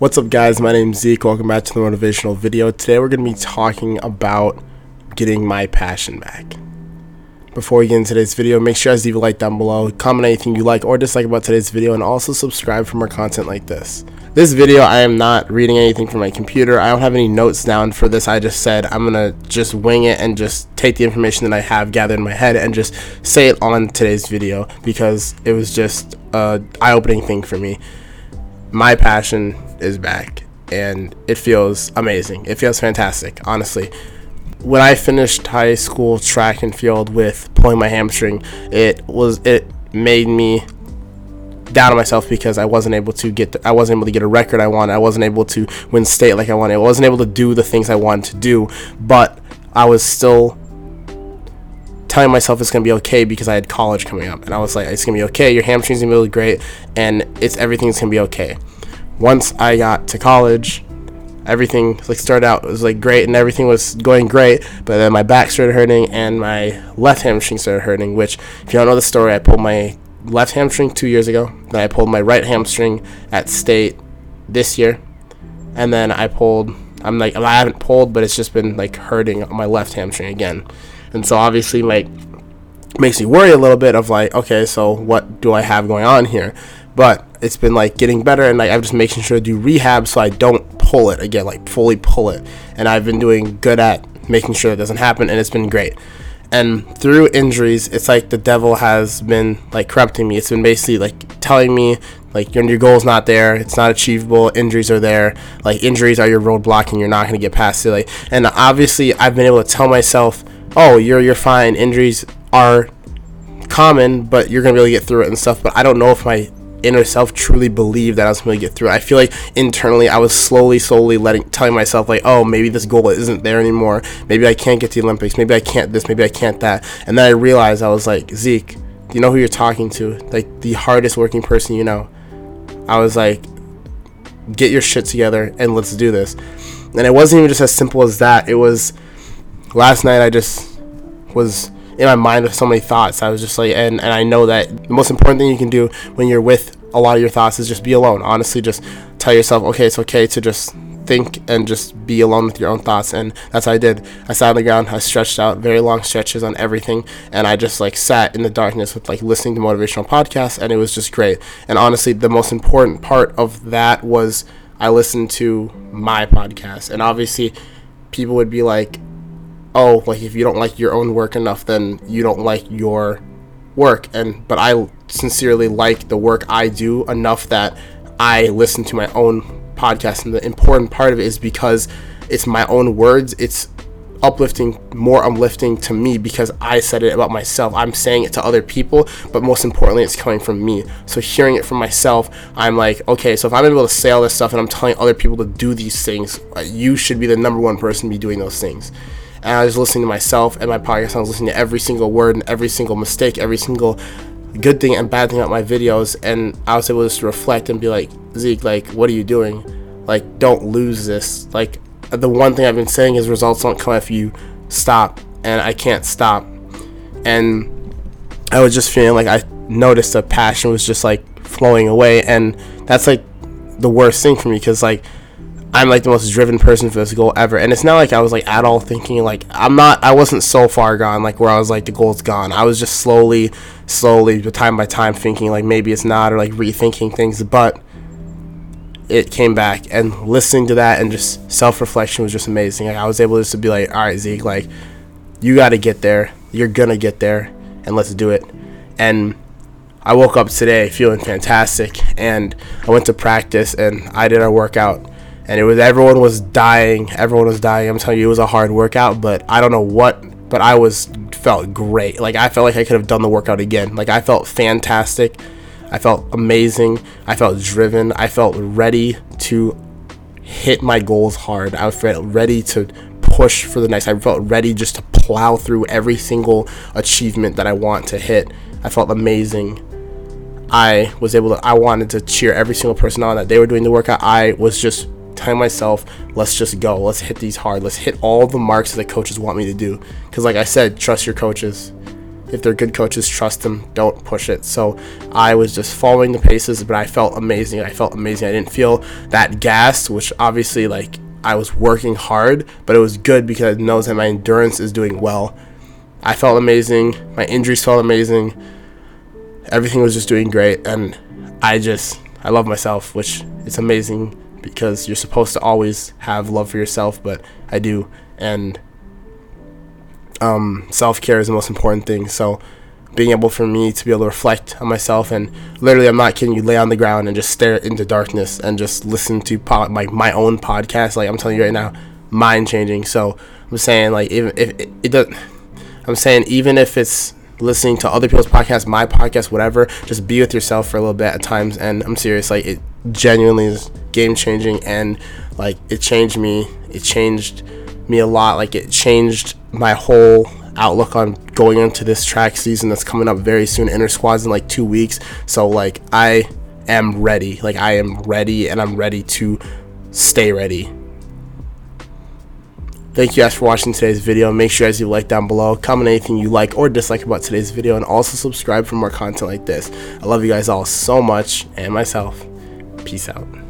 What's up, guys? My name's Zeke. Welcome back to the motivational video. Today, we're going to be talking about getting my passion back. Before we get into today's video, make sure you guys leave a like down below, comment anything you like or dislike about today's video, and also subscribe for more content like this. This video, I am not reading anything from my computer. I don't have any notes down for this. I just said I'm going to just wing it and just take the information that I have gathered in my head and just say it on today's video because it was just a eye-opening thing for me. My passion is back and it feels amazing. It feels fantastic, honestly. When I finished high school track and field with pulling my hamstring, it was it made me down on myself because I wasn't able to get I wasn't able to get a record I wanted. I wasn't able to win state like I wanted. I wasn't able to do the things I wanted to do, but I was still telling myself it's gonna be okay because I had college coming up, and I was like, it's gonna be okay. Your hamstring's gonna be really great, and it's everything's gonna be okay once I got to college, everything like started out was like great and everything was going great, but then my back started hurting and my left hamstring started hurting. Which, if you don't know the story, I pulled my left hamstring two years ago. Then I pulled my right hamstring at state this year, and then I pulled. I'm like I haven't pulled, but it's just been like hurting my left hamstring again, and so obviously like makes me worry a little bit of like okay, so what do I have going on here? But it's been like getting better and like I'm just making sure to do rehab so I don't pull it again, like fully pull it. And I've been doing good at making sure that doesn't happen and it's been great. And through injuries, it's like the devil has been like corrupting me. It's been basically like telling me like your, your goal's not there, it's not achievable, injuries are there, like injuries are your roadblock and you're not gonna get past it. Like and obviously I've been able to tell myself, Oh, you're you're fine, injuries are common, but you're gonna be able to get through it and stuff. But I don't know if my inner self truly believed that I was going to get through. I feel like internally I was slowly, slowly letting, telling myself like, oh, maybe this goal isn't there anymore. Maybe I can't get to the Olympics. Maybe I can't this. Maybe I can't that. And then I realized I was like, Zeke, you know who you're talking to? Like the hardest working person you know. I was like, get your shit together and let's do this. And it wasn't even just as simple as that. It was last night I just was in my mind with so many thoughts. I was just like, and, and I know that the most important thing you can do when you're with a lot of your thoughts is just be alone. Honestly, just tell yourself, okay, it's okay to just think and just be alone with your own thoughts. And that's what I did. I sat on the ground, I stretched out very long stretches on everything, and I just like sat in the darkness with like listening to motivational podcasts, and it was just great. And honestly, the most important part of that was I listened to my podcast, and obviously, people would be like, oh, like if you don't like your own work enough, then you don't like your work. And but I sincerely like the work I do enough that I listen to my own podcast. And the important part of it is because it's my own words. It's uplifting, more uplifting to me because I said it about myself. I'm saying it to other people, but most importantly, it's coming from me. So hearing it from myself, I'm like, okay, so if I'm able to say all this stuff and I'm telling other people to do these things, uh, you should be the number one person to be doing those things and I was listening to myself and my podcast. I was listening to every single word and every single mistake, every single good thing and bad thing about my videos, and I was able to reflect and be like, Zeke, like, what are you doing? Like, don't lose this. Like, the one thing I've been saying is results don't come if you stop, and I can't stop. And I was just feeling like I noticed the passion was just like flowing away, and that's like the worst thing for me because like I'm like the most driven person for this goal ever. And it's not like I was like at all thinking like I'm not I wasn't so far gone like where I was like the goal's gone. I was just slowly, slowly, time by time thinking like maybe it's not or like rethinking things, but it came back and listening to that and just self reflection was just amazing. Like, I was able just to be like, all right, Zeke, like you got to get there. You're gonna get there, and let's do it. And I woke up today feeling fantastic, and I went to practice and I did a workout and it was everyone was dying. Everyone was dying. I'm telling you, it was a hard workout, but I don't know what, but I was felt great. Like I felt like I could have done the workout again. Like I felt fantastic. I felt amazing. I felt driven. I felt ready to hit my goals hard. I felt ready to push for the next. I felt ready just to plow through every single achievement that I want to hit. I felt amazing. I was able to I wanted to cheer every single person on that they were doing the workout. I was just myself, let's just go. Let's hit these hard. Let's hit all the marks that the coaches want me to do. Because, like I said, trust your coaches. if they're good coaches, trust them. Don't push it. So I was just following the paces, but I felt amazing. I felt amazing. I didn't feel that gassed, which obviously like I was working hard, but it was good because it knows that my endurance is doing well. I felt amazing. My injuries felt amazing. Everything was just doing great, and I just I love myself, which it's amazing because you're supposed to always have love for yourself, but I do, and um, self care is the most important thing. So being able for me to be able to reflect on myself and literally I'm not kidding you lay on the ground and just stare into darkness and just listen to po- like my own podcast. Like I'm telling you right now mind changing so I'm saying like even if it, it does I'm saying even if it's listening to other people's podcasts my podcast whatever just be with yourself for a little bit at times. And I'm serious like it genuinely is game changing and like it changed me it changed me a lot like it changed my whole outlook on going into this track season that's coming up very soon. Inter squads in like two weeks. So like I am ready. Like I am ready and I'm ready to stay ready. Thank you guys for watching today's video. Make sure guys you like down below, comment anything you like or dislike about today's video, and also subscribe for more content like this. I love you guys all so much and myself. Peace out.